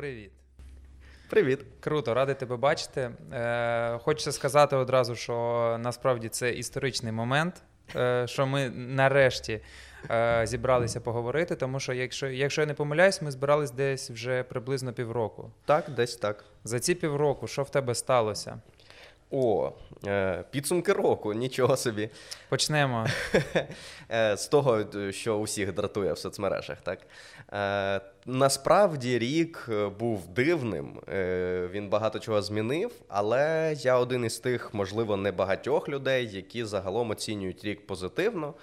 привіт. Привіт. Круто, радий тебе бачити. Е, Хочеться сказати одразу, що насправді це історичний момент, е, що ми нарешті е, зібралися поговорити, тому що, якщо якщо я не помиляюсь, ми збирались десь вже приблизно півроку. Так, десь так. За ці півроку, що в тебе сталося? О, е, підсумки року, нічого собі. Почнемо. Е, З того, що усіх дратує в соцмережах, так. Е, Насправді рік е, був дивним, е, він багато чого змінив, але я один із тих, можливо, небагатьох людей, які загалом оцінюють рік позитивно.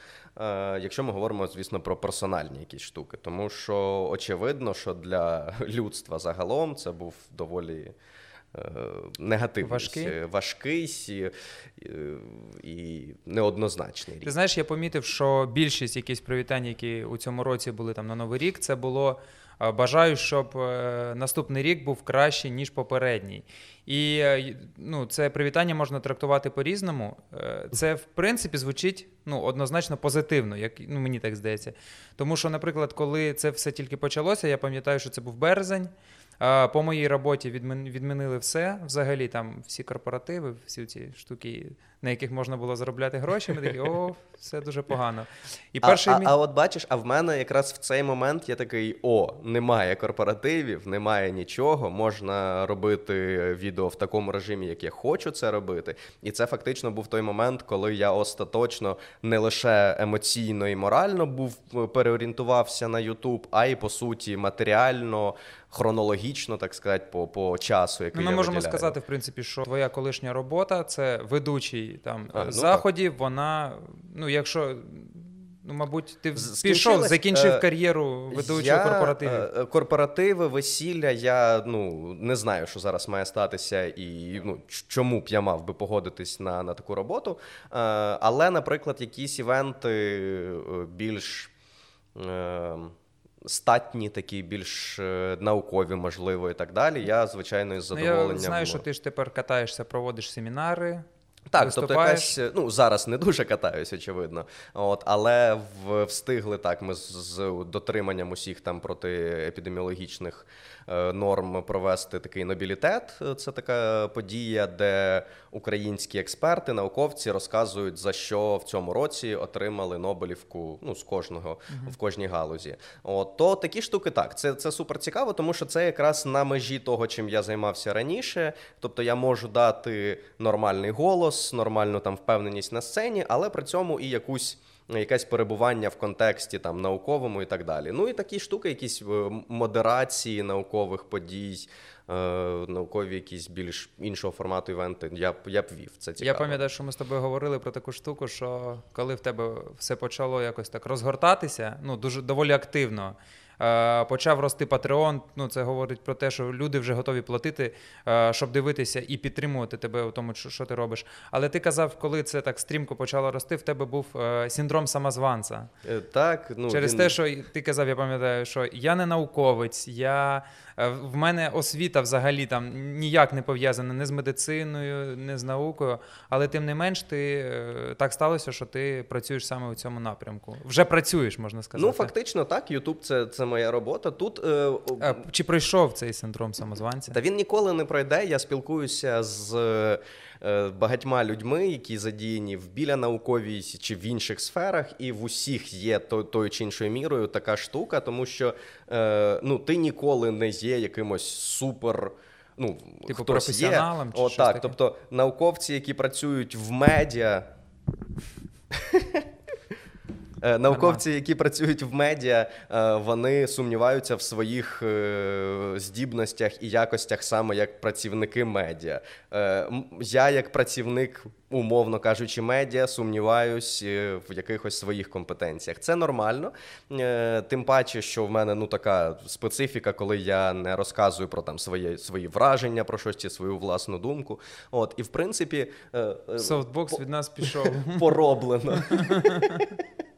Якщо ми говоримо, звісно, про персональні якісь штуки, тому що очевидно, що для людства загалом це був доволі е, негативний, Важкий? важкий і, і неоднозначний рік. Ти знаєш, я помітив, що більшість якихось привітань, які у цьому році були там на Новий рік, це було е, бажаю, щоб е, наступний рік був кращий, ніж попередній. І е, ну, це привітання можна трактувати по-різному. Е, Це, в принципі, звучить ну, однозначно позитивно, як ну, мені так здається. Тому що, наприклад, коли це все тільки почалося, я пам'ятаю, що це був березень. По моїй роботі відмінили все. Взагалі там всі корпоративи, всі ці штуки, на яких можна було заробляти гроші. Ми такі, о, все дуже погано. І перший а, мій... а от бачиш, а в мене якраз в цей момент я такий: о, немає корпоративів, немає нічого. Можна робити відео в такому режимі, як я хочу це робити. І це фактично був той момент, коли я остаточно не лише емоційно і морально був е, переорієнтувався на YouTube, а й по суті матеріально, хронологічно, так сказати, по, по часу, який Ну, ми можемо виділяю. сказати, в принципі, що твоя колишня робота це ведучий там А, ну заходів. Вона, ну якщо. Ну, мабуть, ти пішов, закінчив е, кар'єру ведучого Я, корпоративів. е, Корпоративи, весілля, я ну не знаю, що зараз має статися, і ну чому б я мав би погодитись на, на таку роботу. Е, але, наприклад, якісь івенти більш. Статні, такі більш е, наукові, можливо, і так далі. Я, звичайно, із Ну, задоволенням. я знаю, що ти ж тепер катаєшся, проводиш семінари. Так, тобто якась, ну зараз не дуже катаюсь, очевидно. От, але в, встигли так. Ми з, з дотриманням усіх там протиепідеміологічних норм провести такий нобілітет. Це така подія, де українські експерти, науковці розказують, за що в цьому році отримали Нобелівку ну, з кожного в кожній галузі. От, то такі штуки так. Це, це супер цікаво, тому що це якраз на межі того, чим я займався раніше. Тобто я можу дати нормальний голос, нормальну там впевненість на сцені, але при цьому і якусь. Якесь перебування в контексті там науковому і так далі. Ну і такі штуки, якісь е, модерації наукових подій, е, наукові якісь більш іншого формату івенти. Я б я б вів. Це цікаво. Я пам'ятаю, що ми з тобою говорили про таку штуку, що коли в тебе все почало якось так розгортатися, ну дуже доволі активно. Е, Почав рости Патреон. ну це говорить про те, що люди вже готові платити, е, щоб дивитися і підтримувати тебе у тому, що ти робиш. Але ти казав, коли це так стрімко почало рости, в тебе був е, синдром самозванця. Так, ну Через він... те, що ти казав, я пам'ятаю, що я не науковець, я в мене освіта взагалі там ніяк не пов'язана не з медициною, не з наукою. Але тим не менш, ти е, так сталося, що ти працюєш саме у цьому напрямку. Вже працюєш, можна сказати. Ну, фактично, так, Ютуб це, це моя робота. Тут е, Чи пройшов цей синдром самозванця? Та він ніколи не пройде. Я спілкуюся з е, багатьма людьми, які задіяні в біля науковій чи в інших сферах, і в усіх є то, тою чи іншою мірою така штука, тому що е, ну, ти ніколи не є якимось супер. Ну, Типу хтось професіоналом є. чи О, щось так, таке? тобто науковці, які працюють в медіа. Е, Науковці, які працюють в медіа, е, вони сумніваються в своїх е, здібностях і якостях саме як працівники медіа. Я, як працівник, умовно кажучи, медіа, сумніваюсь в якихось своїх компетенціях. Це нормально. Тим паче, що в мене ну така специфіка, коли я не розказую про там свої, свої враження про щось чи свою власну думку. От, і в принципі, Софтбокс від нас пішов. пороблено.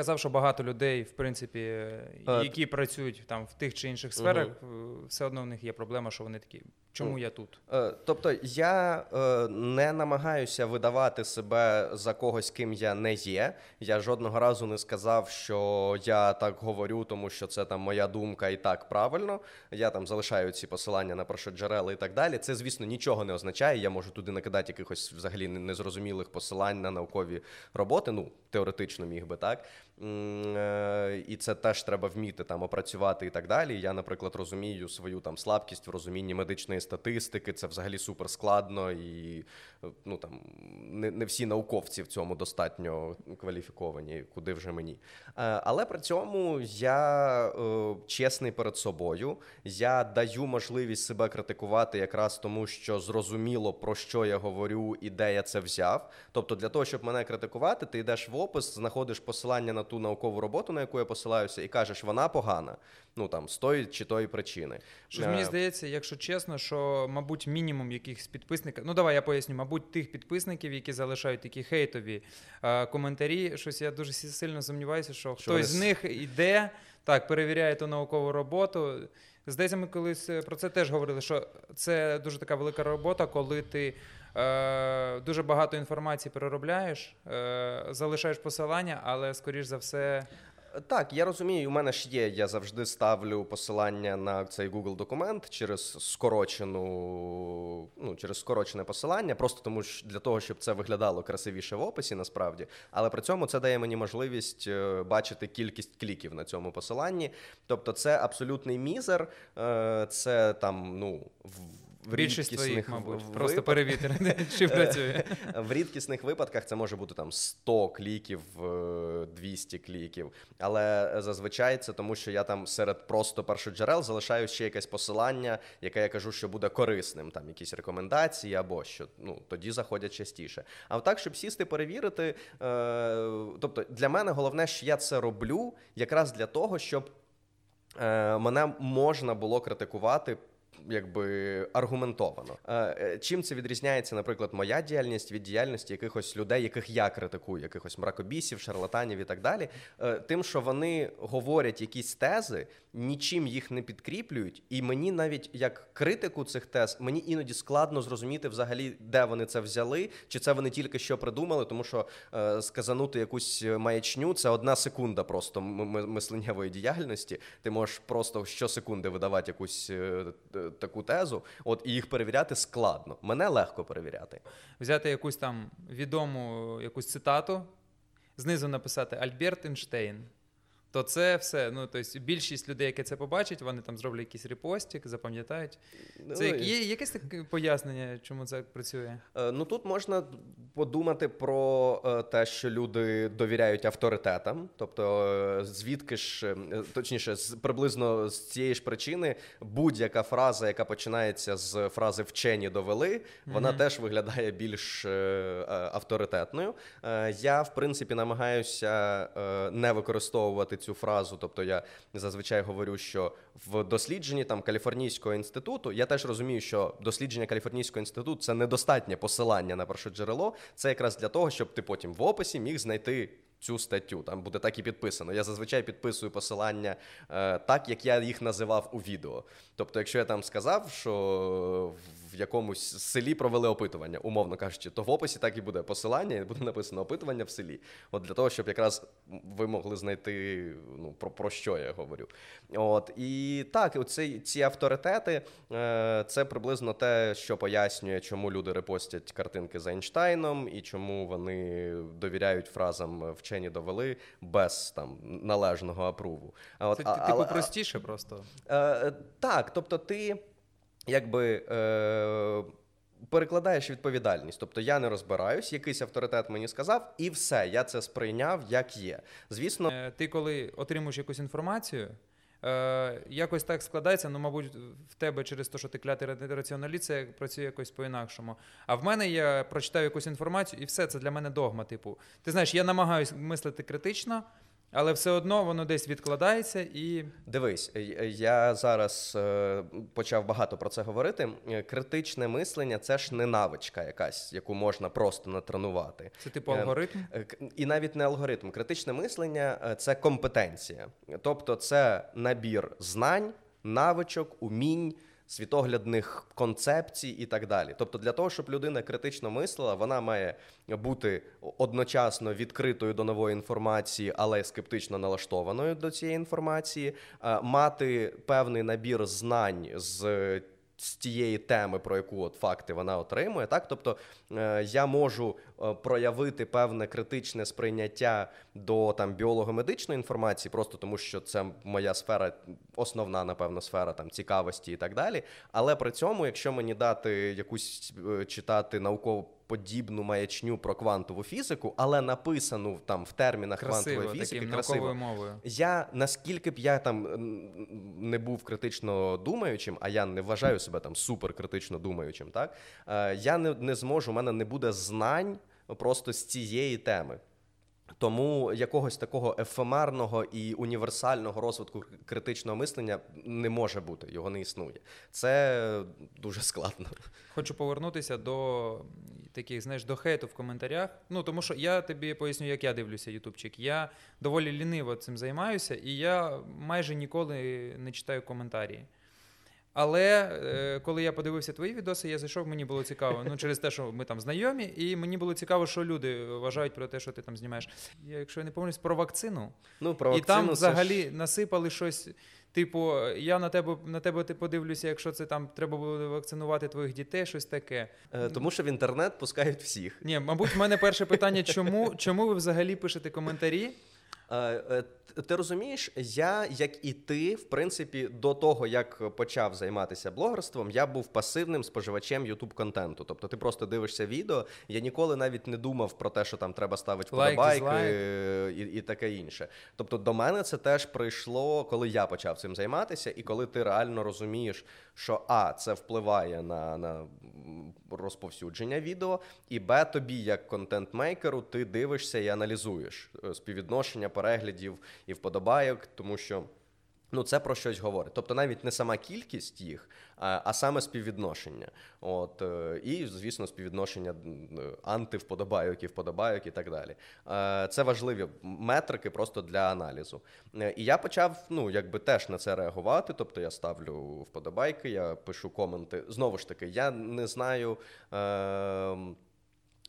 казав, що багато людей, в принципі, е, які працюють там в тих чи інших сферах, е, все одно в них є проблема, що вони такі. Чому я тут? Е, Тобто я не намагаюся видавати себе за когось, ким я не є. Я жодного разу не сказав, що я так говорю, тому що це там моя думка і так правильно. Я там залишаю ці посилання на першоджерела і так далі. Це, звісно, нічого не означає. Я можу туди накидати якихось взагалі незрозумілих посилань на наукові роботи. Ну, теоретично міг би так. Е, І це теж треба вміти там опрацювати і так далі. Я, наприклад, розумію свою там слабкість в розумінні медичної статистики. Це взагалі супер складно, і ну там не, не всі науковці в цьому достатньо кваліфіковані, куди вже мені. Е, Але при цьому я е, чесний перед собою. Я даю можливість себе критикувати якраз тому, що зрозуміло про що я говорю і де я це взяв. Тобто, для того, щоб мене критикувати, ти йдеш в опис, знаходиш посилання на ту наукову роботу, на яку я посилаюся, і кажеш, вона погана. Ну там з тої чи тої причини. Е, мені здається, якщо чесно, що, мабуть, мінімум якихось підписників. Ну, давай я поясню, мабуть, тих підписників, які залишають такі хейтові е, коментарі. Щось я дуже сильно сумніваюся, що, Що хтось з них іде, так, перевіряє ту наукову роботу. Здається, ми колись е, про це теж говорили, що це дуже така велика робота, коли ти. Е, дуже багато інформації переробляєш, е, залишаєш посилання, але скоріш за все, Так, я розумію, у мене ж є. Я завжди ставлю посилання на цей Google документ через скорочену, ну, через скорочене посилання, просто тому що для того, щоб це виглядало красивіше в описі, насправді. Але при цьому це дає мені можливість е, бачити кількість кліків на цьому посиланні. Тобто, це абсолютний мізер, це там, ну, в. В більшість твоїх, мабуть, в- просто перевірити, чи працює. в рідкісних випадках це може бути там 100 кліків, е, 200 кліків. Але зазвичай це тому, що я там серед просто першоджерел залишаю ще якесь посилання, яке я кажу, що буде корисним, там якісь рекомендації або що. Ну тоді заходять частіше. А отак, щоб сісти, перевірити. Е, тобто для мене головне, що я це роблю якраз для того, щоб е, мене можна було критикувати. Якби аргументовано. Е, е, Чим це відрізняється, наприклад, моя діяльність від діяльності якихось людей, яких я критикую, якихось мракобісів, шарлатанів і так далі. Е, Тим, що вони говорять якісь тези, нічим їх не підкріплюють, і мені навіть як критику цих тез, мені іноді складно зрозуміти взагалі, де вони це взяли, чи це вони тільки що придумали, тому що сказанути якусь маячню це одна секунда просто мисленнєвої діяльності. Ти можеш просто щосекунди видавати якусь таку тезу, от і їх перевіряти складно. Мене легко перевіряти. взяти якусь там відому якусь цитату, знизу написати Альберт Ейнштейн. То це все. Ну, тобто більшість людей, які це побачать, вони там зроблять якийсь репостик, запам'ятають. Це Ну, як- є якесь таке пояснення, чому це працює? Е, Ну тут можна подумати про е, те, що люди довіряють авторитетам, тобто е, звідки ж точніше, з приблизно з цієї ж причини будь-яка фраза, яка починається з фрази вчені довели, вона теж виглядає більш авторитетною. Я, в принципі, намагаюся не використовувати цю фразу. Тобто я зазвичай говорю, що в дослідженні там Каліфорнійського інституту я теж розумію, що дослідження Каліфорнійського інституту це недостатнє посилання на першоджерело. Це якраз для того, щоб ти потім в описі міг знайти. Цю статтю там буде так і підписано. Я зазвичай підписую посилання е, так, як я їх називав у відео. Тобто, якщо я там сказав, що в якомусь селі провели опитування, умовно кажучи, то в описі так і буде посилання, і буде написано опитування в селі. От для того, щоб якраз ви могли знайти ну, про, про що я говорю. От і так, оці, ці авторитети е, це приблизно те, що пояснює, чому люди репостять картинки з Ейнштейном і чому вони довіряють фразам вчені довели без там належного апруву. А от, Це а- типу але- простіше просто. Е, так, тобто ти якби. Е, Перекладаєш відповідальність, тобто я не розбираюсь, якийсь авторитет мені сказав, і все, я це сприйняв як є. Звісно, Е, Ти коли отримуєш якусь інформацію, е, якось так складається, ну, мабуть, в тебе через те, що ти клятий ра- раціоналіст, це працює якось по-інакшому. А в мене я прочитаю якусь інформацію, і все, це для мене догма. Типу, ти знаєш, я намагаюся мислити критично. Але все одно воно десь відкладається і Дивись, е, я зараз е, почав багато про це говорити. Е, Критичне мислення це ж не навичка якась, яку можна просто натренувати. це типу Е, алгоритм. Е, І навіть не алгоритм. Критичне мислення е, це компетенція. Тобто це набір знань, навичок, умінь, світоглядних концепцій і так далі. Тобто, для того, щоб людина критично мислила, вона має бути одночасно відкритою до нової інформації, але скептично налаштованою до цієї інформації, е, мати певний набір знань з з тієї теми, про яку от факти вона отримує. Так, тобто е, я можу е, проявити певне критичне сприйняття до там біолого-медичної інформації, просто тому що це моя сфера, основна, напевно, сфера там цікавості і так далі. Але при цьому, якщо мені дати якусь е, читати науково. Подібну маячню про квантову фізику, але написану там в термінах Красиво, квантової фізики, таким красиво. мовою. Я наскільки б я там не був критично думаючим, а я не вважаю себе там супер критично думаючим, так е, я не, не зможу, у мене не буде знань просто з цієї теми. Тому якогось такого ефемерного і універсального розвитку критичного мислення не може бути, його не існує. Це дуже складно. Хочу повернутися до таких, знаєш, до хейту в коментарях. Ну, тому що я тобі поясню, як я дивлюся Ютубчик. Я доволі ліниво цим займаюся, і я майже ніколи не читаю коментарі. Але е, коли я подивився твої відоси, я зайшов, мені було цікаво. Ну, через те, що ми там знайомі, і мені було цікаво, що люди вважають про те, що ти там знімаєш. Я, якщо я не помиляюсь, про вакцину. Ну, про і там це взагалі ж- насипали щось. Типу, я на тебе на тебе ти подивлюся, якщо це там треба буде вакцинувати твоїх дітей, щось таке. Е, тому що в інтернет пускають всіх. Ні, мабуть, в мене перше питання: чому, чому ви взагалі пишете коментарі? Е, е, Ти розумієш, я, як і ти, в принципі, до того, як почав займатися блогерством, я був пасивним споживачем youtube контенту. Тобто ти просто дивишся відео. Я ніколи навіть не думав про те, що там треба ставити вподобайки дизлайк. е, і, і таке інше. Тобто, до мене це теж прийшло, коли я почав цим займатися, і коли ти реально розумієш, що А, це впливає на, на розповсюдження відео, і Б, тобі, як контент-мейкеру, ти дивишся і аналізуєш е, співвідношення переглядів і вподобайок, тому що. Ну, це про щось говорить. Тобто навіть не сама кількість їх, а, саме співвідношення. От, е, і, звісно, співвідношення антивподобайок і вподобайок і так далі. Е, Це важливі метрики просто для аналізу. Е, І я почав ну, якби теж на це реагувати. Тобто я ставлю вподобайки, я пишу коменти. Знову ж таки, я не знаю. Е,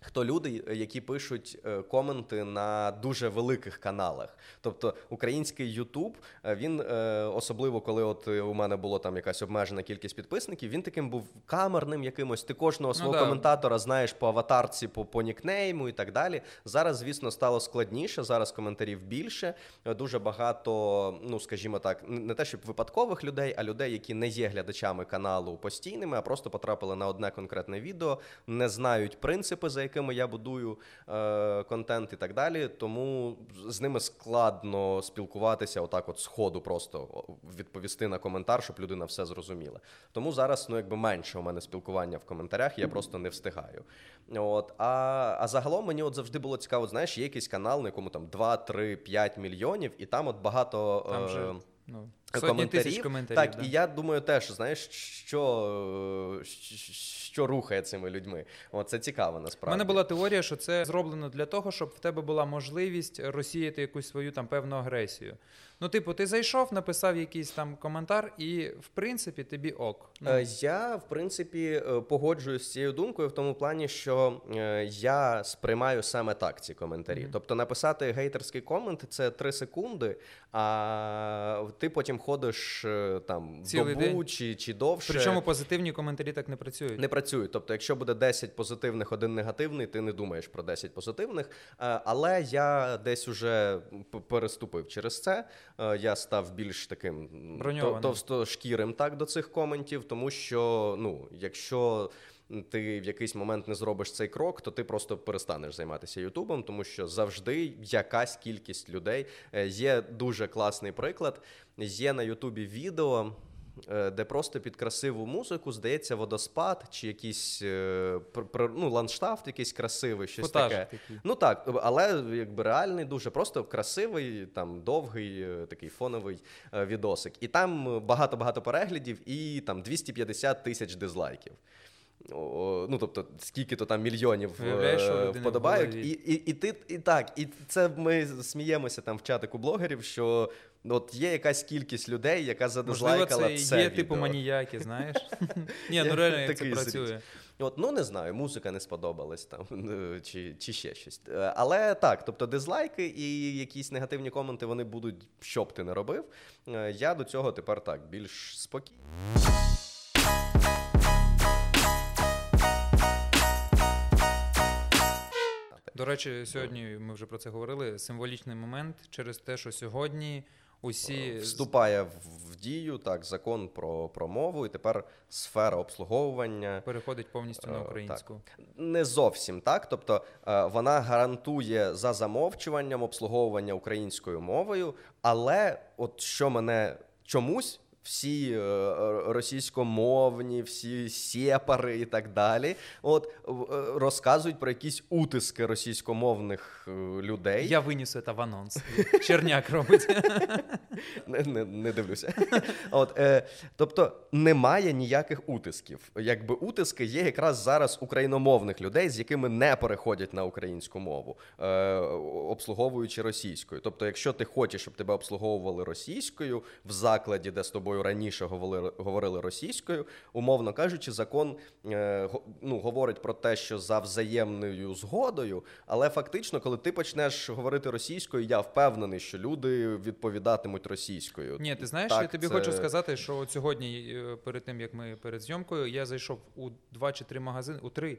Хто люди, які пишуть е, коменти на дуже великих каналах? Тобто український Ютуб, е, він е, особливо коли от у мене було там якась обмежена кількість підписників, він таким був камерним якимось. Ти кожного свого да. коментатора знаєш по аватарці, по, по нікнейму і так далі. Зараз, звісно, стало складніше. Зараз коментарів більше. Дуже багато, ну скажімо так, не те, щоб випадкових людей, а людей, які не є глядачами каналу постійними, а просто потрапили на одне конкретне відео, не знають принципи, за якими я будую е, контент і так далі. Тому з ними складно спілкуватися, отак, от сходу, просто відповісти на коментар, щоб людина все зрозуміла. Тому зараз ну якби менше у мене спілкування в коментарях, я просто не встигаю. От а, а загалом мені от завжди було цікаво, знаєш, є якийсь канал, на якому там 2, 3, 5 мільйонів, і там от багато. Там е, ну, сотні коментарів. тисяч коментарів. Так, да. і я думаю, теж знаєш, що, е, що рухає цими людьми. О, це цікаво насправді. У мене була теорія, що це зроблено для того, щоб в тебе була можливість розсіяти якусь свою там певну агресію. Ну, типу, ти зайшов, написав якийсь там коментар, і в принципі тобі ок. Ну, Е, Я, в принципі, е, погоджуюсь з цією думкою в тому плані, що е, я сприймаю саме так ці коментарі. Тобто написати гейтерський комент це 3 секунди, а ти потім ходиш там Цілий добу день. чи, чи довше. Причому позитивні коментарі так не працюють. Не працюють. Тобто, якщо буде 10 позитивних, один негативний, ти не думаєш про 10 позитивних. Е, Але я десь уже переступив через це. Е, Я став більш таким товстошкірим так до цих коментів, тому що ну, якщо. Ти в якийсь момент не зробиш цей крок, то ти просто перестанеш займатися Ютубом, тому що завжди якась кількість людей. Е, Є дуже класний приклад. Є на Ютубі відео. Е, де просто під красиву музику здається водоспад чи якийсь е, ну, ландшафт якийсь красивий, щось Фотажик таке. такий. Ну так, але якби реальний, дуже просто красивий, там довгий, е, такий фоновий відосик. І там багато-багато переглядів і там 250 тисяч дизлайків. Ну, тобто, скільки то там мільйонів вподобають. І, і, і, ти, і так, і це ми сміємося там в чатику блогерів, що от є якась кількість людей, яка Можливо, задизлайкала це це є типу маніяки, знаєш? Ні, ну реально як це працює. От, ну не знаю, музика не сподобалась там е, чи, чи ще щось. Е, Але так, тобто дизлайки і якісь негативні коменти вони будуть, що б ти не робив. Е, Я до цього тепер так більш спокійно. До речі, сьогодні ми вже про це говорили. Символічний момент через те, що сьогодні усі Вступає в, дію так закон про, про мову, і тепер сфера обслуговування. переходить повністю на українську. українську. Не зовсім так. Тобто е, вона гарантує за замовчуванням обслуговування українською мовою, але от що мене чомусь. Всі е, російськомовні, всі сєпари і так далі. От е, розказують про якісь утиски російськомовних е, людей. Я виніс це в анонс. Черняк робить. не, не, не дивлюся. От, е, тобто немає ніяких утисків. Якби утиски є якраз зараз україномовних людей, з якими не переходять на українську мову, е, обслуговуючи російською. Тобто, якщо ти хочеш, щоб тебе обслуговували російською в закладі, де з тобою раніше говорили, говорили російською, умовно кажучи, закон е, ну, говорить про те, що за взаємною згодою, але фактично, коли ти почнеш говорити російською, я впевнений, що люди відповідатимуть російською. Ні, ти знаєш, Так, я тобі це- хочу сказати, що от сьогодні, е, перед тим як ми перед зйомкою, я зайшов у два чи три магазини, у три.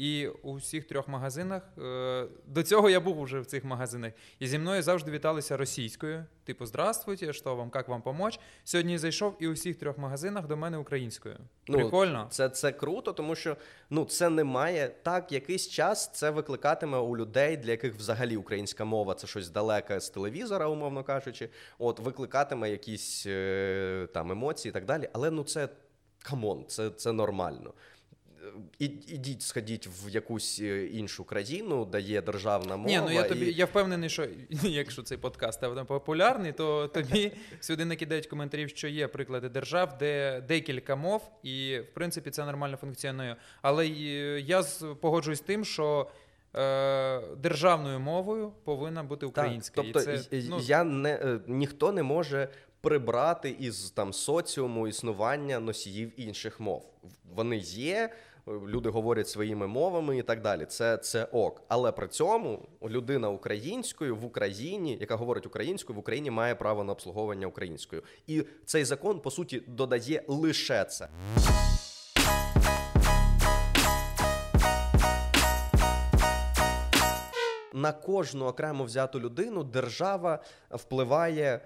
І у всіх трьох магазинах е, до цього я був уже в цих магазинах. І зі мною завжди віталися російською. Типу, здравствуйте, що вам, як вам помочь? Сьогодні зайшов і у всіх трьох магазинах до мене українською. Ну, Прикольно. Це, це круто, тому що ну це не має так. Якийсь час це викликатиме у людей, для яких взагалі українська мова це щось далеке з телевізора, умовно кажучи. От викликатиме якісь е, там емоції і так далі. Але ну це come on, це, це нормально. І, ідіть, сходіть в якусь е, іншу країну, де є державна мова. Ні, ну я тобі і... я впевнений, що якщо цей подкаст стане популярний, то тобі сюди накидають коментарів, що є приклади держав, де декілька мов, і в принципі це нормально функціонує. Але я погоджуюсь з тим, що е, державною мовою повинна бути українська. Так, тобто і це, ну, я не е, ніхто не може прибрати із там соціуму існування носіїв інших мов. Вони є. Люди говорять своїми мовами і так далі. Це, це ок. Але при цьому людина українською в Україні, яка говорить українською, в Україні має право на обслуговування українською. І цей закон по суті додає лише це. На кожну окремо взяту людину держава впливає е,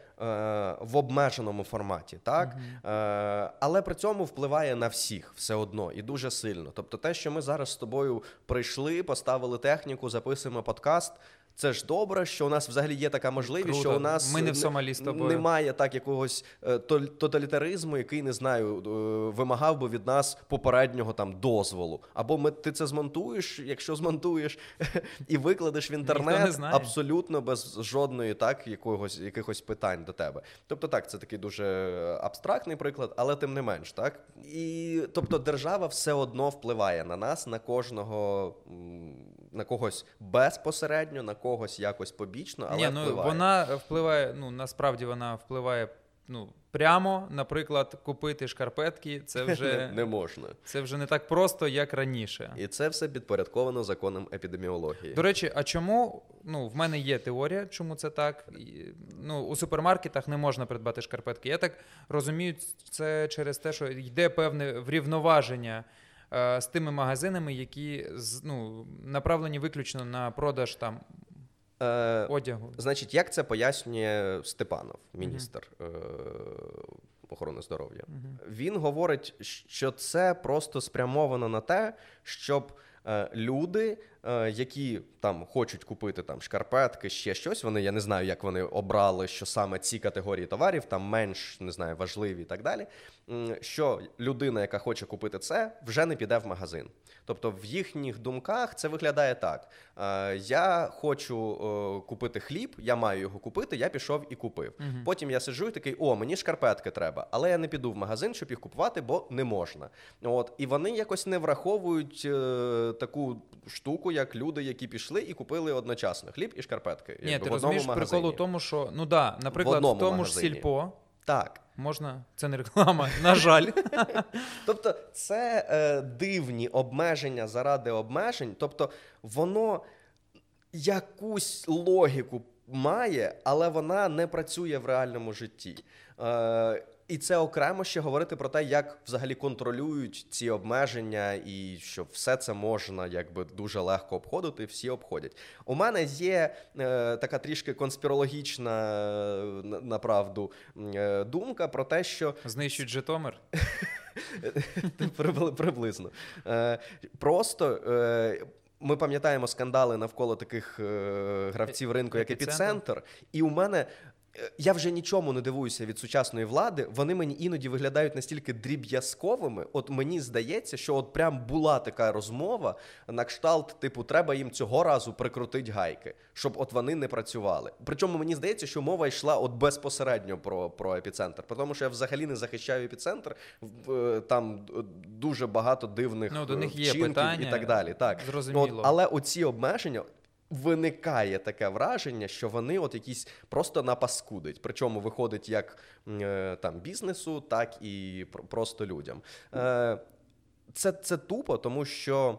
в обмеженому форматі, так е, але при цьому впливає на всіх все одно і дуже сильно. Тобто, те, що ми зараз з тобою прийшли, поставили техніку, записуємо подкаст. Це ж добре, що у нас взагалі є така можливість, Круто. що у нас Ми не в Сомалі з тобою. немає так якогось е, тоталітаризму, який не знаю, е, вимагав би від нас попереднього там дозволу. Або ми ти це змонтуєш, якщо змонтуєш і викладеш в інтернет абсолютно без жодної так якогось якихось питань до тебе. Тобто, так, це такий дуже абстрактний приклад, але тим не менш, так і тобто держава все одно впливає на нас, на кожного на когось безпосередньо, на когось якось побічно, але Ні, ну впливає. вона впливає. Ну насправді вона впливає ну прямо. Наприклад, купити шкарпетки. Це вже не можна. це вже не так просто, як раніше. І це все підпорядковано законом епідеміології. До речі, а чому ну в мене є теорія, чому це так? Ну у супермаркетах не можна придбати шкарпетки. Я так розумію, це через те, що йде певне врівноваження. Е, З тими магазинами, які ну, направлені виключно на продаж там Е, одягу. Значить, як це пояснює Степанов, міністр е, охорони здоров'я? Він говорить, що це просто спрямовано на те, щоб люди е, які там хочуть купити там шкарпетки, ще щось. Вони я не знаю, як вони обрали, що саме ці категорії товарів там менш не знаю, важливі і так далі. Що людина, яка хоче купити це, вже не піде в магазин. Тобто в їхніх думках це виглядає так: е, я хочу е, купити хліб, я маю його купити, я пішов і купив. Потім я сиджу і такий: о, мені шкарпетки треба, але я не піду в магазин, щоб їх купувати, бо не можна. От і вони якось не враховують е, таку штуку, як люди, які пішли і купили одночасно хліб і шкарпетки. Ні, ти в одному розумієш прикол у тому, що ну да, наприклад, в, одному тому магазині. ж сільпо Так. Можна. Це не реклама, на жаль. Тобто, це е, дивні обмеження заради обмежень. Тобто, воно якусь логіку має, але вона не працює в реальному житті. Е, і це окремо ще говорити про те, як взагалі контролюють ці обмеження, і що все це можна якби дуже легко обходити, всі обходять. У мене є е, така трішки конспірологічна е, направду е, думка про те, що Знищують Житомир. Приблизно. Е, Просто е, ми пам'ятаємо скандали навколо таких е, гравців ринку, як епіцентр. І у мене. Я вже нічому не дивуюся від сучасної влади. Вони мені іноді виглядають настільки дріб'язковими. От мені здається, що от прям була така розмова на кшталт, типу, треба їм цього разу прикрутити гайки, щоб от вони не працювали. Причому мені здається, що мова йшла от безпосередньо про, про епіцентр. Тому що я взагалі не захищаю епіцентр. В- е, Там дуже багато дивних Ну, до е, них є питання, і так далі. Так. зрозуміло. Ну, от, але оці обмеження. Виникає таке враження, що вони от якісь просто напаскудить. Причому виходить як е, там бізнесу, так і просто людям. Е, це, це тупо, тому що.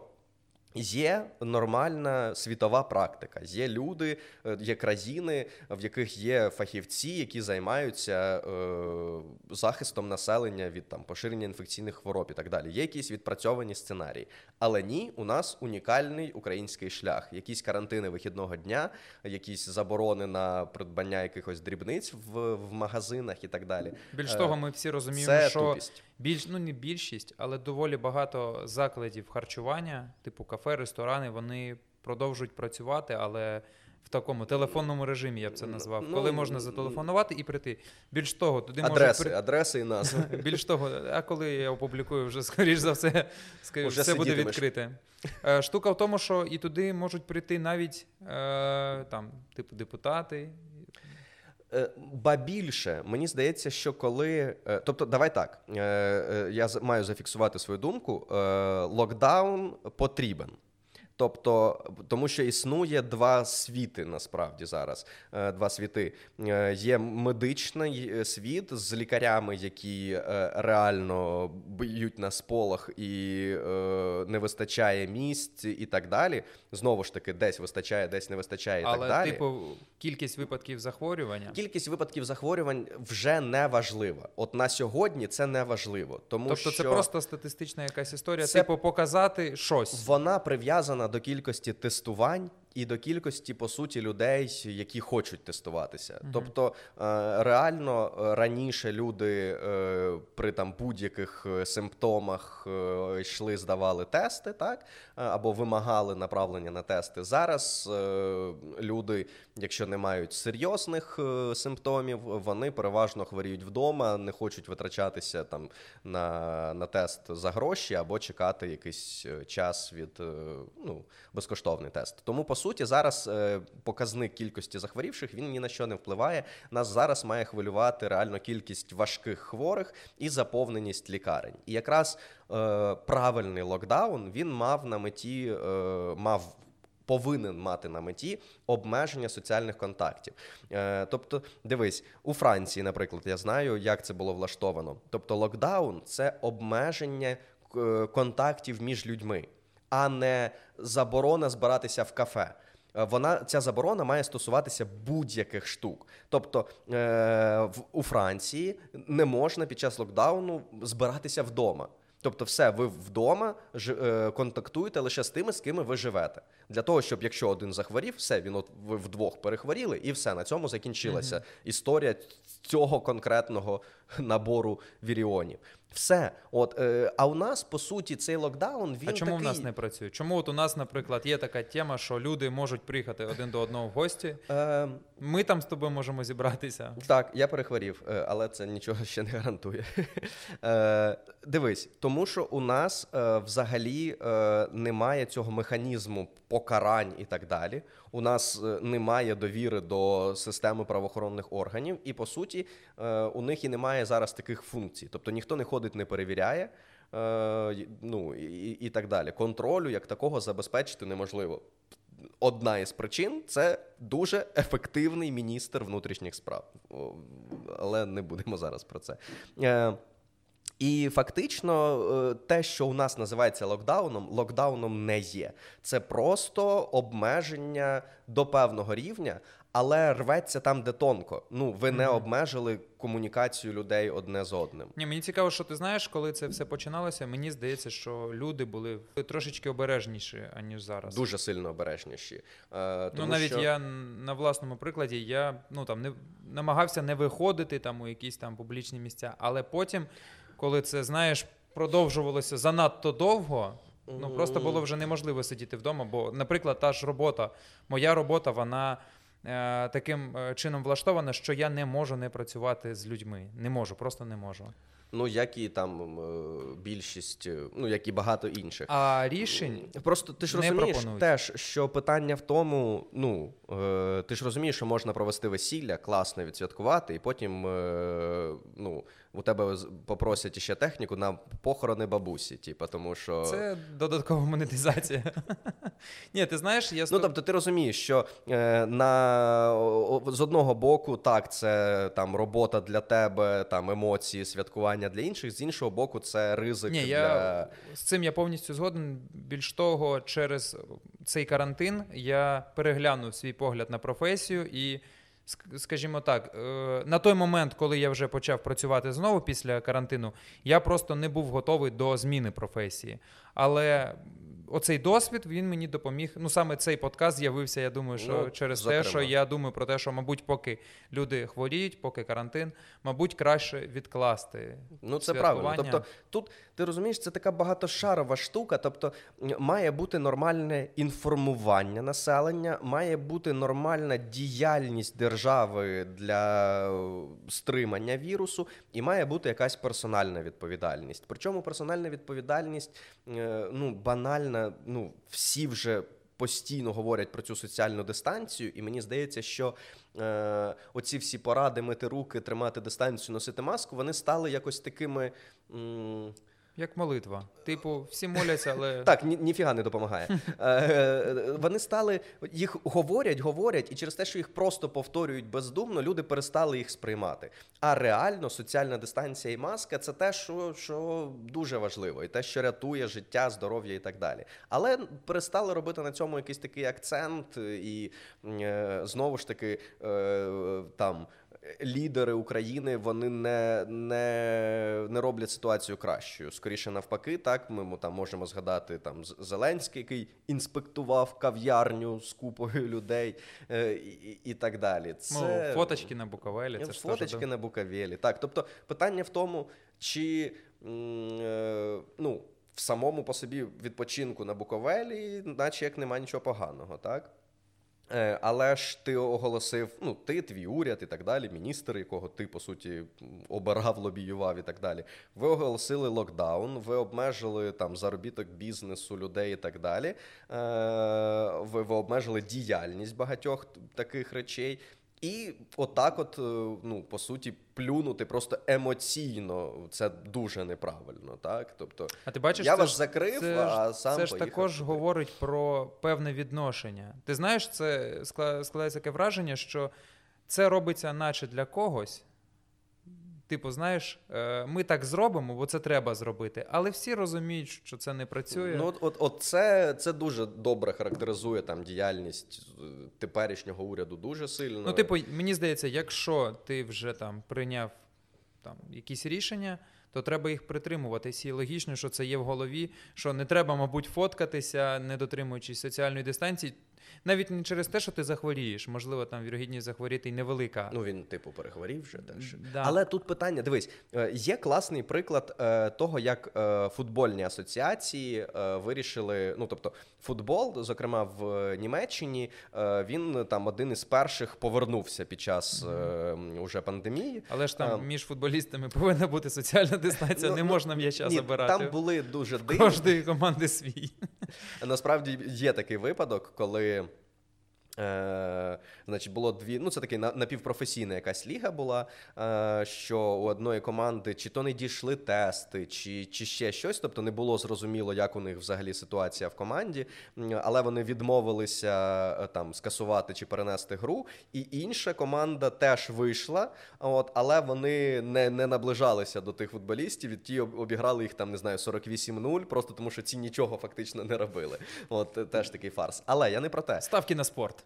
Є нормальна світова практика. Є люди, е, є країни, в яких є фахівці, які займаються е, захистом населення від там поширення інфекційних хвороб і так далі. Є якісь відпрацьовані сценарії. Але ні, у нас унікальний український шлях. Якісь карантини вихідного дня, якісь заборони на придбання якихось дрібниць в, в магазинах і так далі. Більш Е, того, ми всі розуміємо, Це що тупість. Більш ну не більшість, але доволі багато закладів харчування, типу кафе, ресторани, вони продовжують працювати, але в такому телефонному режимі я б це назвав. Ну, коли можна зателефонувати і прийти. Більш того, туди Адреси, може адреси і назви. Більш того, а коли я опублікую, вже скоріш за все, Уже все буде відкрите. Е, Штука в тому, що і туди можуть прийти навіть е, там, типу, депутати. Е, Ба більше, мені здається, що коли. е, Тобто, давай так. е, Я маю зафіксувати свою думку. Локдаун потрібен. Тобто, тому що існує два світи насправді зараз. Е, Два світи. Е, Є медичний е, світ з лікарями, які реально б'ють на сполох і не вистачає місць і так далі. Знову ж таки, десь вистачає, десь не вистачає і але, так далі. типу, кількість випадків захворювання. Кількість випадків захворювань вже не важлива. От на сьогодні це не важливо, тому Тобто що це просто статистична якась історія, Це- типу, показати щось. вона прив'язана до кількості тестувань і до кількості, по суті, людей, які хочуть тестуватися. Тобто е, реально е, раніше люди е, при там будь-яких симптомах йшли, здавали тести, так або вимагали направлення на тести. Зараз люди, якщо не мають серйозних е, симптомів, вони переважно хворіють вдома, не хочуть витрачатися там на, на тест за гроші або чекати якийсь е, час від е, ну, безкоштовний тест. Тому по суті, зараз показник кількості захворівших він ні на що не впливає. Нас зараз має хвилювати реально кількість важких хворих і заповненість лікарень. І якраз правильний локдаун він мав на меті, мав. Повинен мати на меті обмеження соціальних контактів. Е, тобто, дивись, у Франції, наприклад, я знаю, як це було влаштовано. Тобто, локдаун це обмеження е, контактів між людьми, а не заборона збиратися в кафе. Е, Вона ця заборона має стосуватися будь-яких штук. Тобто е, у Франції не можна під час локдауну збиратися вдома. Тобто, все, ви вдома контактуєте лише з тими, з ким ви живете. Для того, щоб якщо один захворів, все, він от ви вдвох перехворіли, і все на цьому закінчилася історія цього конкретного набору віріонів. Все. От, е, а у нас, по суті, цей локдаун він а чому такий... в нас не працює? Чому от у нас, наприклад, є така тема, що люди можуть приїхати один до одного в гості? Е, Ми там з тобою можемо зібратися. Так, я перехворів, е, але це нічого ще не гарантує. Е, Дивись, тому що у нас е, взагалі е, немає цього механізму покарань і так далі. У нас е, немає довіри до системи правоохоронних органів, і по суті, е, у них і немає зараз таких функцій. Тобто ніхто не ходить, не перевіряє. е, Ну і, і так далі. Контролю як такого забезпечити неможливо. Одна із причин це дуже ефективний міністр внутрішніх справ. Але не будемо зараз про це. І фактично, е, те, що у нас називається локдауном, локдауном не є. Це просто обмеження до певного рівня, але рветься там, де тонко. Ну, ви не обмежили комунікацію людей одне з одним. Ні, мені цікаво, що ти знаєш, коли це все починалося. Мені здається, що люди були трошечки обережніші, аніж зараз. Дуже сильно обережніші. Е, Ну, навіть що... я на власному прикладі я ну там не намагався не виходити там у якісь там публічні місця, але потім, коли це знаєш, продовжувалося занадто довго. Ну просто було вже неможливо сидіти вдома. Бо, наприклад, та ж робота, моя робота, вона е, таким е, чином влаштована, що я не можу не працювати з людьми. Не можу, просто не можу. Ну, як і там е, більшість, е, ну як і багато інших. А рішень Просто ти ж не розумієш пропонують. теж, що питання в тому, ну е, ти ж розумієш, що можна провести весілля, класно відсвяткувати, і потім е, ну, у тебе попросять іще техніку на похорони бабусі, типу, тому що. це додаткова монетизація. Ні, ти знаєш, я Ну, тобто, ти розумієш, що е, на з одного боку, так, це там робота для тебе, там емоції, святкування для інших, з іншого боку, це ризик Ні, для я з цим я повністю згоден. Більш того, через цей карантин я переглянув свій погляд на професію і. Ск- Скажімо так, е, на той момент, коли я вже почав працювати знову після карантину, я просто не був готовий до зміни професії. Але оцей досвід він мені допоміг. Ну саме цей подкаст з'явився. Я думаю, що Ну, через зокрема. те, що я думаю про те, що, мабуть, поки люди хворіють, поки карантин, мабуть, краще відкласти. Ну, це правильно. Тобто, тут ти розумієш, це така багатошарова штука. Тобто, має бути нормальне інформування населення, має бути нормальна діяльність держави для е, стримання вірусу, і має бути якась персональна відповідальність. Причому персональна відповідальність е, ну, банальна, ну, всі вже. Постійно говорять про цю соціальну дистанцію, і мені здається, що е, оці всі поради мити руки, тримати дистанцію, носити маску, вони стали якось такими. М- Як молитва. Типу, всі моляться, але так, ні, ніфіга не допомагає. Е, вони стали, їх говорять, говорять, і через те, що їх просто повторюють бездумно, люди перестали їх сприймати. А реально соціальна дистанція і маска це те, що, що дуже важливо, і те, що рятує життя, здоров'я і так далі. Але перестали робити на цьому якийсь такий акцент, і е, знову ж таки е, там. Лідери України вони не, не, не роблять ситуацію кращою. Скоріше навпаки, так ми там можемо згадати там Зеленський, який інспектував кав'ярню з купою людей е, і, і- так далі. Це ну, фоточки на Буковелі. Це фоточки на Букавелі. Так, тобто питання в тому, чи е, ну, в самому по собі відпочинку на Буковелі, наче як нема нічого поганого, так? Е, Але ж ти оголосив, ну, ти, твій уряд і так далі, міністр, якого ти, по суті, обирав, лобіював і так далі. Ви оголосили локдаун, ви обмежили там заробіток бізнесу, людей і так далі. Е, Ви, ви обмежили діяльність багатьох таких речей. І отак, от, е, ну, по суті, плюнути просто емоційно це дуже неправильно, так? Тобто, А ти бачиш, я вас ж- закрив, це а сам це ж також туди. говорить про певне відношення. Ти знаєш, це складається таке враження, що це робиться наче для когось. Типу, знаєш, е, ми так зробимо, бо це треба зробити, але всі розуміють, що це не працює. Ну, от, от, от це, це дуже добре характеризує там діяльність е, теперішнього уряду дуже сильно. Ну, типу, мені здається, якщо ти вже там прийняв там якісь рішення, то треба їх притримуватися. І логічно, що це є в голові, що не треба, мабуть, фоткатися, не дотримуючись соціальної дистанції. Навіть не через те, що ти захворієш, можливо, там вірогідність захворіти й невелика. Ну він, типу, перехворів вже теж. Да. Але тут питання: дивись, е, є класний приклад е, того, як е, футбольні асоціації е, вирішили. Ну, тобто, футбол, зокрема в Німеччині, він там один із перших повернувся під час уже пандемії. Але ж там А, між футболістами повинна бути соціальна дистанція, ну, не ну, можна м'яча ні, забирати. Там були дуже дивні. Кожної команди свій. Насправді є такий випадок, коли коли Е, значить, було дві. Ну, це такий напівпрофесійна якась ліга була, е, що у одної команди чи то не дійшли тести, чи, чи ще щось. Тобто не було зрозуміло, як у них взагалі ситуація в команді. Але вони відмовилися е, там скасувати чи перенести гру. І інша команда теж вийшла, от, але вони не, не наближалися до тих футболістів. Ті обіграли їх там, не знаю, 48-0, просто тому що ці нічого фактично не робили. От теж такий фарс. Але я не про те. Ставки на спорт.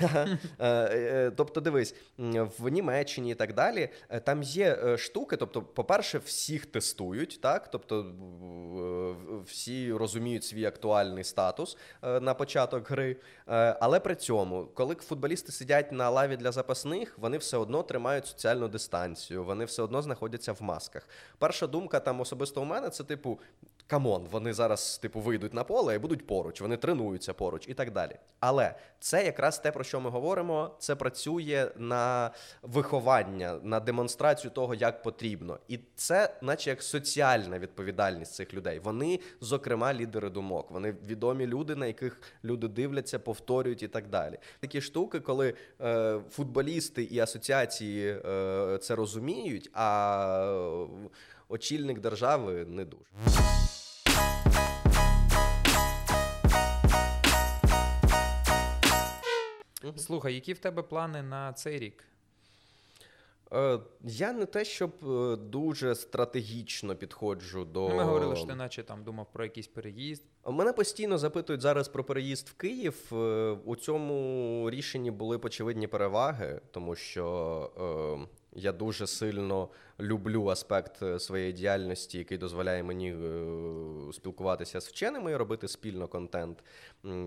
Е, е, Тобто, дивись, в Німеччині і так далі, е, там є штуки. Тобто, по-перше, всіх тестують, так? Тобто всі розуміють свій актуальний статус на початок гри. Але при цьому, коли футболісти сидять на лаві для запасних, вони все одно тримають соціальну дистанцію, вони все одно знаходяться в масках. Перша думка там особисто у мене це типу. Come on, вони зараз типу вийдуть на поле і будуть поруч, вони тренуються поруч і так далі. Але це якраз те, про що ми говоримо. Це працює на виховання, на демонстрацію того, як потрібно. І це, наче як соціальна відповідальність цих людей. Вони, зокрема, лідери думок. Вони відомі люди, на яких люди дивляться, повторюють і так далі. Такі штуки, коли е, футболісти і асоціації е, це розуміють, а е, очільник держави не дуже. Слухай, які в тебе плани на цей рік? Е, Я не те, щоб е, дуже стратегічно підходжу до. Ну, ми говорили, що ти наче там думав про якийсь переїзд. Мене постійно запитують зараз про переїзд в Київ. Е, У цьому рішенні були очевидні переваги, тому що я дуже сильно люблю аспект е, своєї діяльності, який дозволяє мені е, спілкуватися з вченими і робити спільно контент.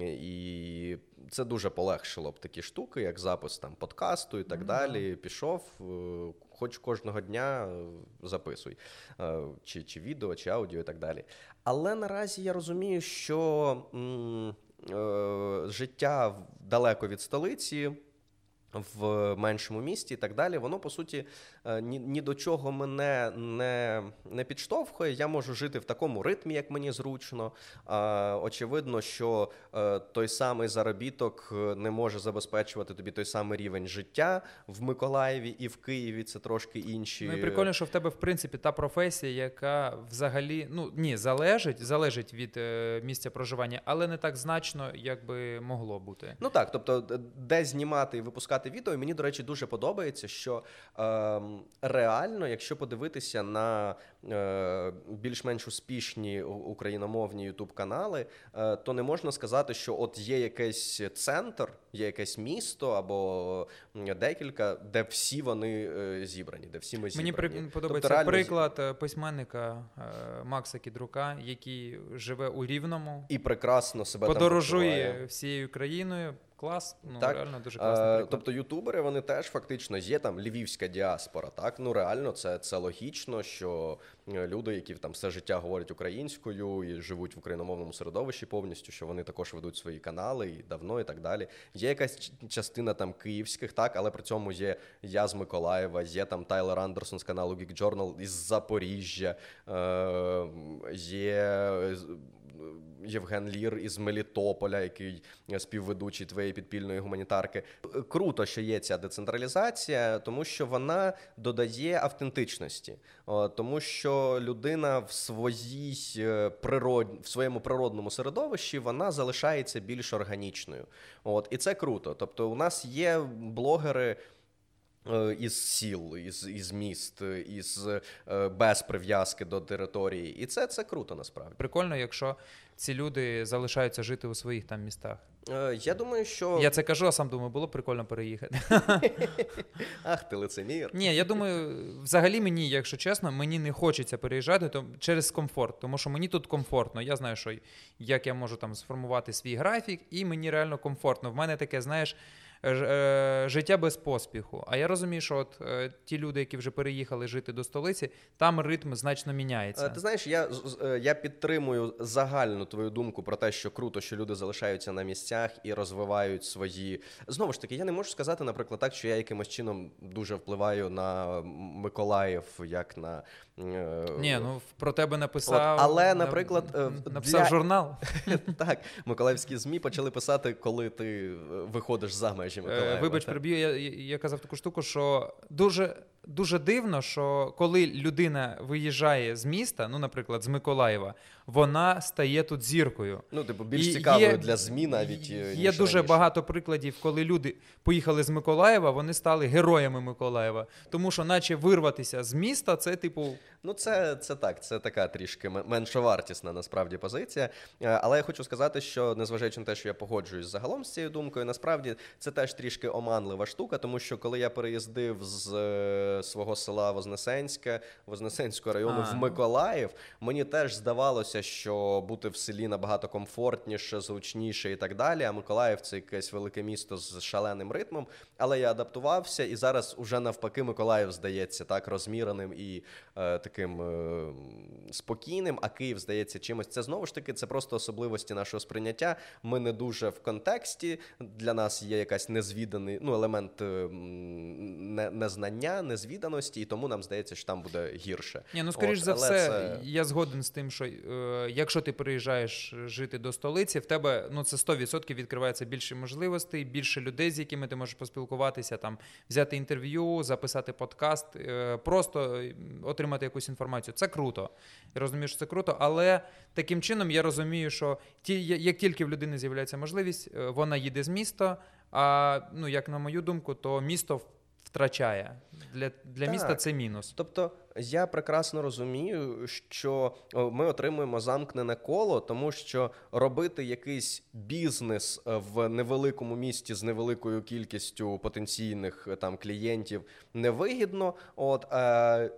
І це дуже полегшило б такі штуки, як запис там подкасту і так Ну, далі. Пішов, е, хоч кожного дня записуй, чи, чи відео, чи аудіо і так далі. Але наразі я розумію, що м, е, життя далеко від столиці. В меншому місті і так далі, воно по суті е, ні, ні до чого мене не, не підштовхує. Я можу жити в такому ритмі, як мені зручно. Очевидно, що е, той самий заробіток е, не може забезпечувати тобі той самий рівень життя в Миколаєві і в Києві. Це трошки інші. Ну і прикольно, що в тебе, в принципі, та професія, яка взагалі ну ні, залежить, залежить від е, місця проживання, але не так значно, як би могло бути. Ну так, тобто, де знімати і випускати відео, і мені, до речі, дуже подобається, що ем, реально, якщо подивитися на е, більш-менш успішні україномовні ютуб канали, е, то не можна сказати, що от є якийсь центр, є якесь місто або декілька, де всі вони е, зібрані, де всі ми зібрані. Мені при, Тобто подобається реально приклад е, письменника е, Макса Кідрука, який живе у Рівному, і прекрасно себе подорожує почуває. всією країною. Клас, ну Так. реально дуже класний Е, приклад. Тобто ютубери вони теж фактично є там львівська діаспора. Так ну реально це, це логічно, що е, люди, які там все життя говорять українською і живуть в україномовному середовищі повністю, що вони також ведуть свої канали і давно, і так далі. Є якась частина там київських, так, але при цьому є я з Миколаєва, є там Тайлер Андерсон з каналу Geek Journal із Запоріжжя, е, є. Євген Лір із Мелітополя, який співведучий твоєї підпільної гуманітарки. Круто, що є ця децентралізація, тому що вона додає автентичності, тому що людина в своїй е, природ... в своєму природному середовищі вона залишається більш органічною. От і це круто. Тобто, у нас є блогери. Е, із сіл, із, із міст, із е, без прив'язки до території. І це, це круто насправді. Прикольно, якщо ці люди залишаються жити у своїх там містах. Е, Я думаю, що Я це кажу, а сам думаю, було б прикольно переїхати. ах, ти лицемір. Ні, я думаю, взагалі мені, якщо чесно, мені не хочеться переїжджати то через комфорт, тому що мені тут комфортно. Я знаю, що як я можу там сформувати свій графік, і мені реально комфортно. В мене таке, знаєш, життя без поспіху. А я розумію, що от е, ті люди, які вже переїхали жити до столиці, там ритм значно міняється. Е, Ти знаєш, я, е, я підтримую загальну твою думку про те, що круто, що люди залишаються на місцях і розвивають свої. Знову ж таки, я не можу сказати, наприклад, так, що я якимось чином дуже впливаю на Миколаїв, як на. Е, Ні, ну про тебе написав. От, але, наприклад, е, написав для- журнал. Так, миколаївські ЗМІ почали писати, коли ти е, виходиш за межі Миколаєва. Е, Вибач, приб'ю. Я я казав таку штуку, що дуже, дуже дивно, що коли людина виїжджає з міста, ну, наприклад, з Миколаєва, вона стає тут зіркою. Ну, типу, більш цікавою є- для ЗМІ навіть. е, Є ніж дуже раніше. багато прикладів, коли люди поїхали з Миколаєва, вони стали героями Миколаєва. Тому що, наче вирватися з міста, це типу. Ну, це, це так, це така трішки меншовартісна насправді позиція. Е, Але я хочу сказати, що незважаючи на те, що я погоджуюсь загалом з цією думкою, насправді це теж трішки оманлива штука, тому що коли я переїздив з е, свого села Вознесенське, Вознесенського району А. в Миколаїв, мені теж здавалося, що бути в селі набагато комфортніше, зручніше і так далі. А Миколаїв це якесь велике місто з шаленим ритмом. Але я адаптувався, і зараз уже навпаки Миколаїв здається так розміреним і е, таким е, спокійним. А Київ здається чимось. Це знову ж таки це просто особливості нашого сприйняття. Ми не дуже в контексті. Для нас є якась незвіданий ну, елемент е, не, незнання, незвіданості, і тому нам здається, що там буде гірше. Ні, ну скоріш От, за все, це- я згоден з тим, що е, якщо ти приїжджаєш жити до столиці, в тебе ну це 100% відкривається більше можливостей, більше людей, з якими ти можеш поспілкуватися, там взяти інтерв'ю, записати подкаст, е, просто е, отримати якусь інформацію. Це круто. Я розумію, що це круто, але таким чином я розумію, що ті, як тільки в людини з'являється можливість, е, вона їде з міста. А ну як на мою думку, то місто втрачає для, для Так. міста це мінус. Тобто я прекрасно розумію, що ми отримуємо замкнене коло, тому що робити якийсь бізнес е, в невеликому місті з невеликою кількістю потенційних е, там клієнтів невигідно. От е,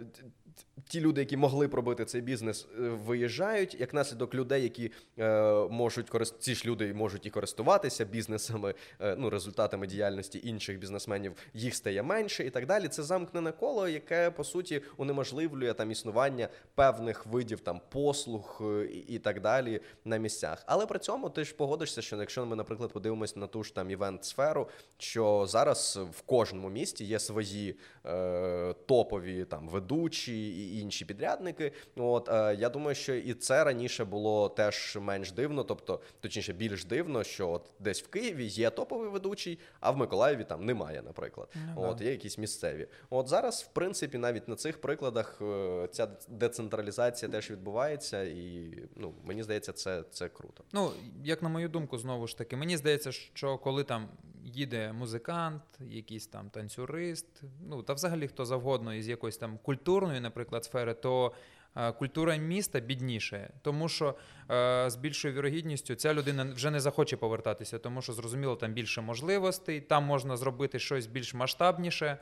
ті люди, які могли б робити цей бізнес, е, виїжджають. Як наслідок людей, які е, можуть корист... ці ж люди можуть і користуватися бізнесами, е, ну результатами діяльності інших бізнесменів, їх стає менше і так далі. Це замкнене коло, яке по суті унеможливлює там існування певних видів там послуг е, і, і так далі на місцях. Але при цьому ти ж погодишся, що якщо ми, наприклад, подивимось на ту ж там івент-сферу, що зараз в кожному місті є свої е, топові там ведучі і інші підрядники. От е, я думаю, що і це раніше було теж менш дивно, тобто, точніше, більш дивно, що от десь в Києві є топовий ведучий, а в Миколаєві там немає, наприклад. Ну, От є якісь місцеві. От зараз, в принципі, навіть на цих прикладах е, ця децентралізація теж відбувається, і ну мені здається, це, це круто. Ну, як на мою думку, знову ж таки, мені здається, що коли там їде музикант, якийсь там танцюрист, ну та взагалі хто завгодно із якоїсь там культурної, наприклад, сфери, то е, культура міста бідніше, тому що е, з більшою вірогідністю ця людина вже не захоче повертатися, тому що зрозуміло, там більше можливостей, там можна зробити щось більш масштабніше.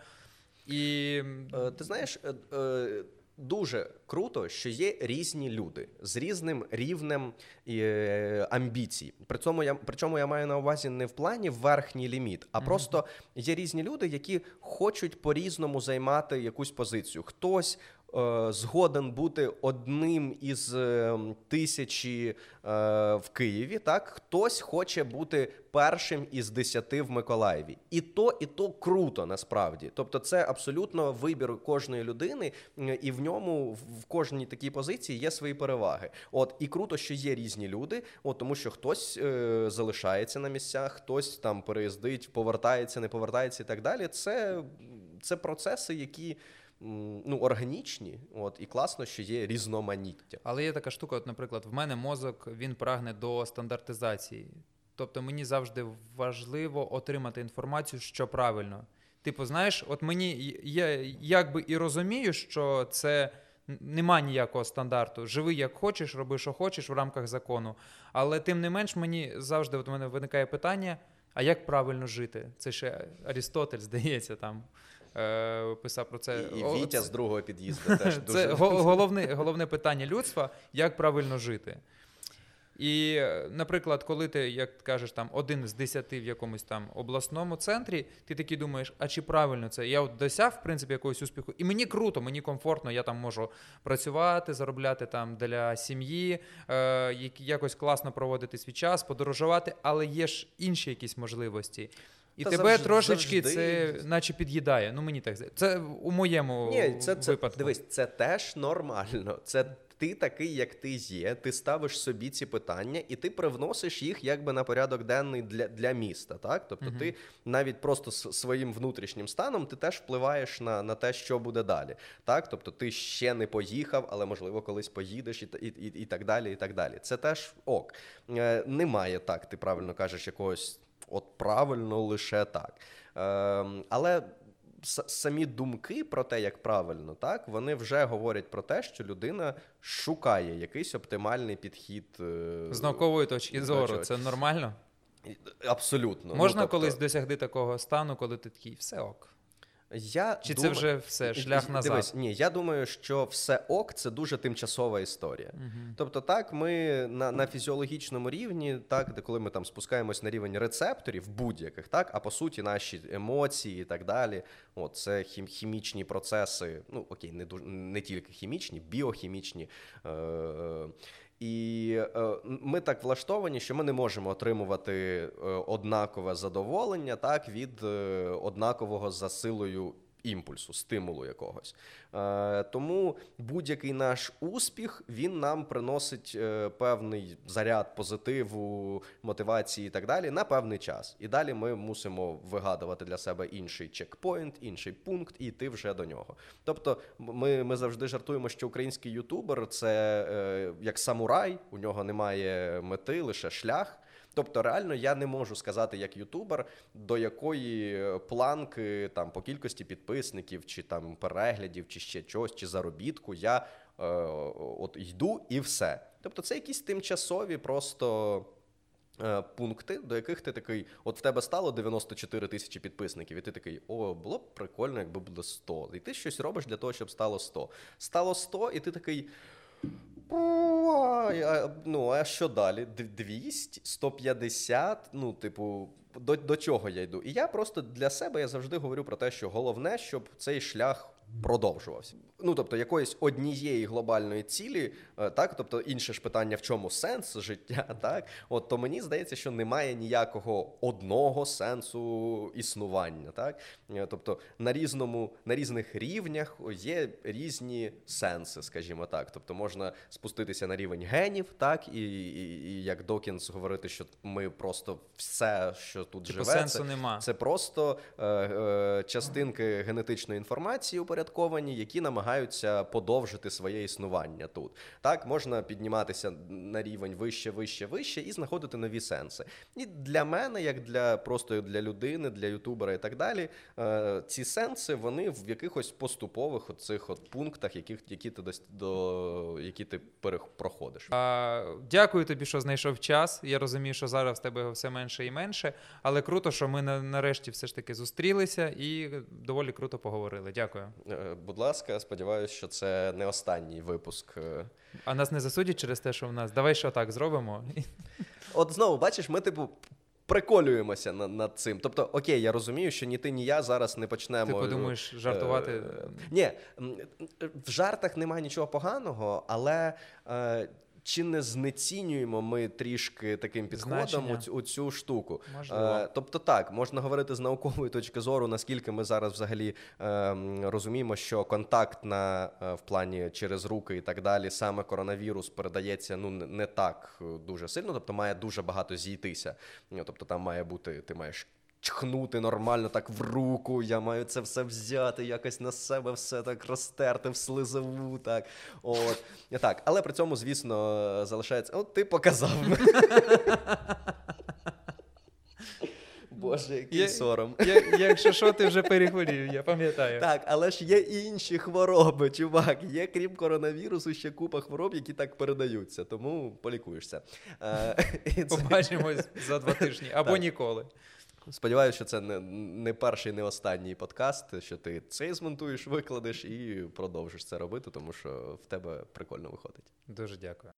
І Е, Ти знаєш, е, е, дуже круто, що є різні люди з різним рівнем амбіцій. При цьому я причому я маю на увазі не в плані верхній ліміт, а просто є різні люди, які хочуть по-різному займати якусь позицію. Хтось. Е, Згоден бути одним із е, тисячі е, в Києві, так хтось хоче бути першим із десяти в Миколаєві, і то, і то круто насправді. Тобто, це абсолютно вибір кожної людини, і в ньому в кожній такій позиції є свої переваги. От і круто, що є різні люди, от тому що хтось е, залишається на місцях, хтось там переїздить, повертається, не повертається і так далі. Це, це процеси, які. Ну, органічні, от і класно, що є різноманіття. Але є така штука, от, наприклад, в мене мозок він прагне до стандартизації. Тобто мені завжди важливо отримати інформацію, що правильно. Типу, знаєш, от мені я якби і розумію, що це нема ніякого стандарту. Живи як хочеш, роби, що хочеш в рамках закону. Але тим не менш, мені завжди от мене виникає питання: а як правильно жити? Це ще Арістотель, здається, там писав про це. І, і Вітя це- з другого під'їзду теж це дуже го- головне, головне питання людства, як правильно жити. І, е, наприклад, коли ти, як кажеш, там один з десяти в якомусь там обласному центрі, ти такий думаєш, а чи правильно це? Я от досяг, в принципі, якогось успіху, і мені круто, мені комфортно, я там можу працювати, заробляти там для сім'ї, е, якось класно проводити свій час, подорожувати, але є ж інші якісь можливості. І Та тебе завжди- трошечки завжди. це наче під'їдає. Ну мені так здається. Це у моєму Ні, це, це випадку. дивись, це теж нормально. Це ти такий, як ти є. Ти ставиш собі ці питання, і ти привносиш їх якби на порядок денний для, для міста. Так, тобто, Мгм. ти навіть просто с- своїм внутрішнім станом ти теж впливаєш на, на те, що буде далі. Так, тобто ти ще не поїхав, але можливо колись поїдеш, і, і, і, і так далі. І так далі. Це теж ок. Е, немає так, ти правильно кажеш, якогось. От правильно лише так. Е, але самі думки про те, як правильно, так, вони вже говорять про те, що людина шукає якийсь оптимальний підхід. е, З наукової точки зору, це нормально? Абсолютно. Можна ну, тобто, колись досягти такого стану, коли ти такий, все ок. Я Чи це вже все, шлях назад? Дивись, ні, я думаю, що все ок це дуже тимчасова історія. Тобто, так, ми на, на фізіологічному рівні, так, де коли ми там спускаємось на рівень рецепторів будь-яких, так, а по суті, наші емоції і так далі, от, це хім, хімічні процеси, ну окей, не дуже не тільки хімічні, біохімічні. Е, е, і е, ми так влаштовані, що ми не можемо отримувати е, однакове задоволення так, від е, однакового за силою імпульсу, стимулу якогось. Е, тому будь-який наш успіх він нам приносить е, певний заряд позитиву, мотивації і так далі на певний час. І далі ми мусимо вигадувати для себе інший чекпоінт, інший пункт і йти вже до нього. Тобто, ми, ми завжди жартуємо, що український ютубер це е, як самурай, у нього немає мети, лише шлях. Тобто, реально, я не можу сказати як ютубер, до якої планки там по кількості підписників, чи там переглядів, чи ще чогось, чи заробітку я е, от йду і все. Тобто, це якісь тимчасові просто. е, Пункти, до яких ти такий, от в тебе стало 94 тисячі підписників, і ти такий, о, було б прикольно, якби було 100. І ти щось робиш для того, щоб стало 100. Стало 100, і ти такий. «Ой, а, Ну, а що далі? Д- 200, 150, ну, типу, до, до чого я йду? І я просто для себе я завжди говорю про те, що головне, щоб цей шлях продовжувався. Ну, тобто, якоїсь однієї глобальної цілі, е, так, тобто інше ж питання, в чому сенс життя, так, от то мені здається, що немає ніякого одного сенсу існування, так. Е, Тобто на різному, на різних рівнях є різні сенси, скажімо так. Тобто можна спуститися на рівень генів, так, і, і, і як Докінс говорити, що ми просто все, що тут Типу живе, сенсу це, нема. це просто е, е, частинки генетичної інформації упорядковані, які намагаються подовжити своє існування тут. Так, можна підніматися на рівень вище, вище, вище і знаходити нові сенси. І для мене, як для просто для людини, для ютубера і так далі, е, ці сенси вони в якихось поступових оцих от пунктах, яких які ти до які ти проходиш. А, дякую тобі, що знайшов час. Я розумію, що зараз в тебе все менше і менше, але круто, що ми на- нарешті все ж таки зустрілися і доволі круто поговорили. Дякую. Е, Будь ласка, сподіваюся, що це не останній випуск. е, А нас не засудять через те, що в нас. Давай що так зробимо. От знову бачиш, ми типу. Приколюємося над, над цим. Тобто, окей, я розумію, що ні ти, ні я зараз не почнемо. Ти подумаєш жартувати. Е, Ні, в жартах немає нічого поганого, але е, чи не знецінюємо ми трішки таким підходом оцю, оцю штуку? Можливо. Е, тобто, так, можна говорити з наукової точки зору, наскільки ми зараз взагалі е, розуміємо, що контакт на, е, в плані через руки і так далі, саме коронавірус передається ну, не- так е, дуже сильно, тобто має дуже багато зійтися. Тобто там має бути, ти маєш чхнути нормально так в руку, я маю це все взяти, якось на себе все так розтерти в слизову. Так. От. Так. Але при цьому, звісно, залишається. От ти показав. Боже, який Я- сором. Я, якщо що, ти вже перехворів, я пам'ятаю. Так, але ж є інші хвороби, чувак. Є крім коронавірусу ще купа хвороб, які так передаються, тому полікуєшся. Е, Побачимось за два тижні або Так. ніколи. Сподіваюся, що це не, не перший, не останній подкаст, що ти цей змонтуєш, викладеш і продовжиш це робити, тому що в тебе прикольно виходить. Дуже дякую.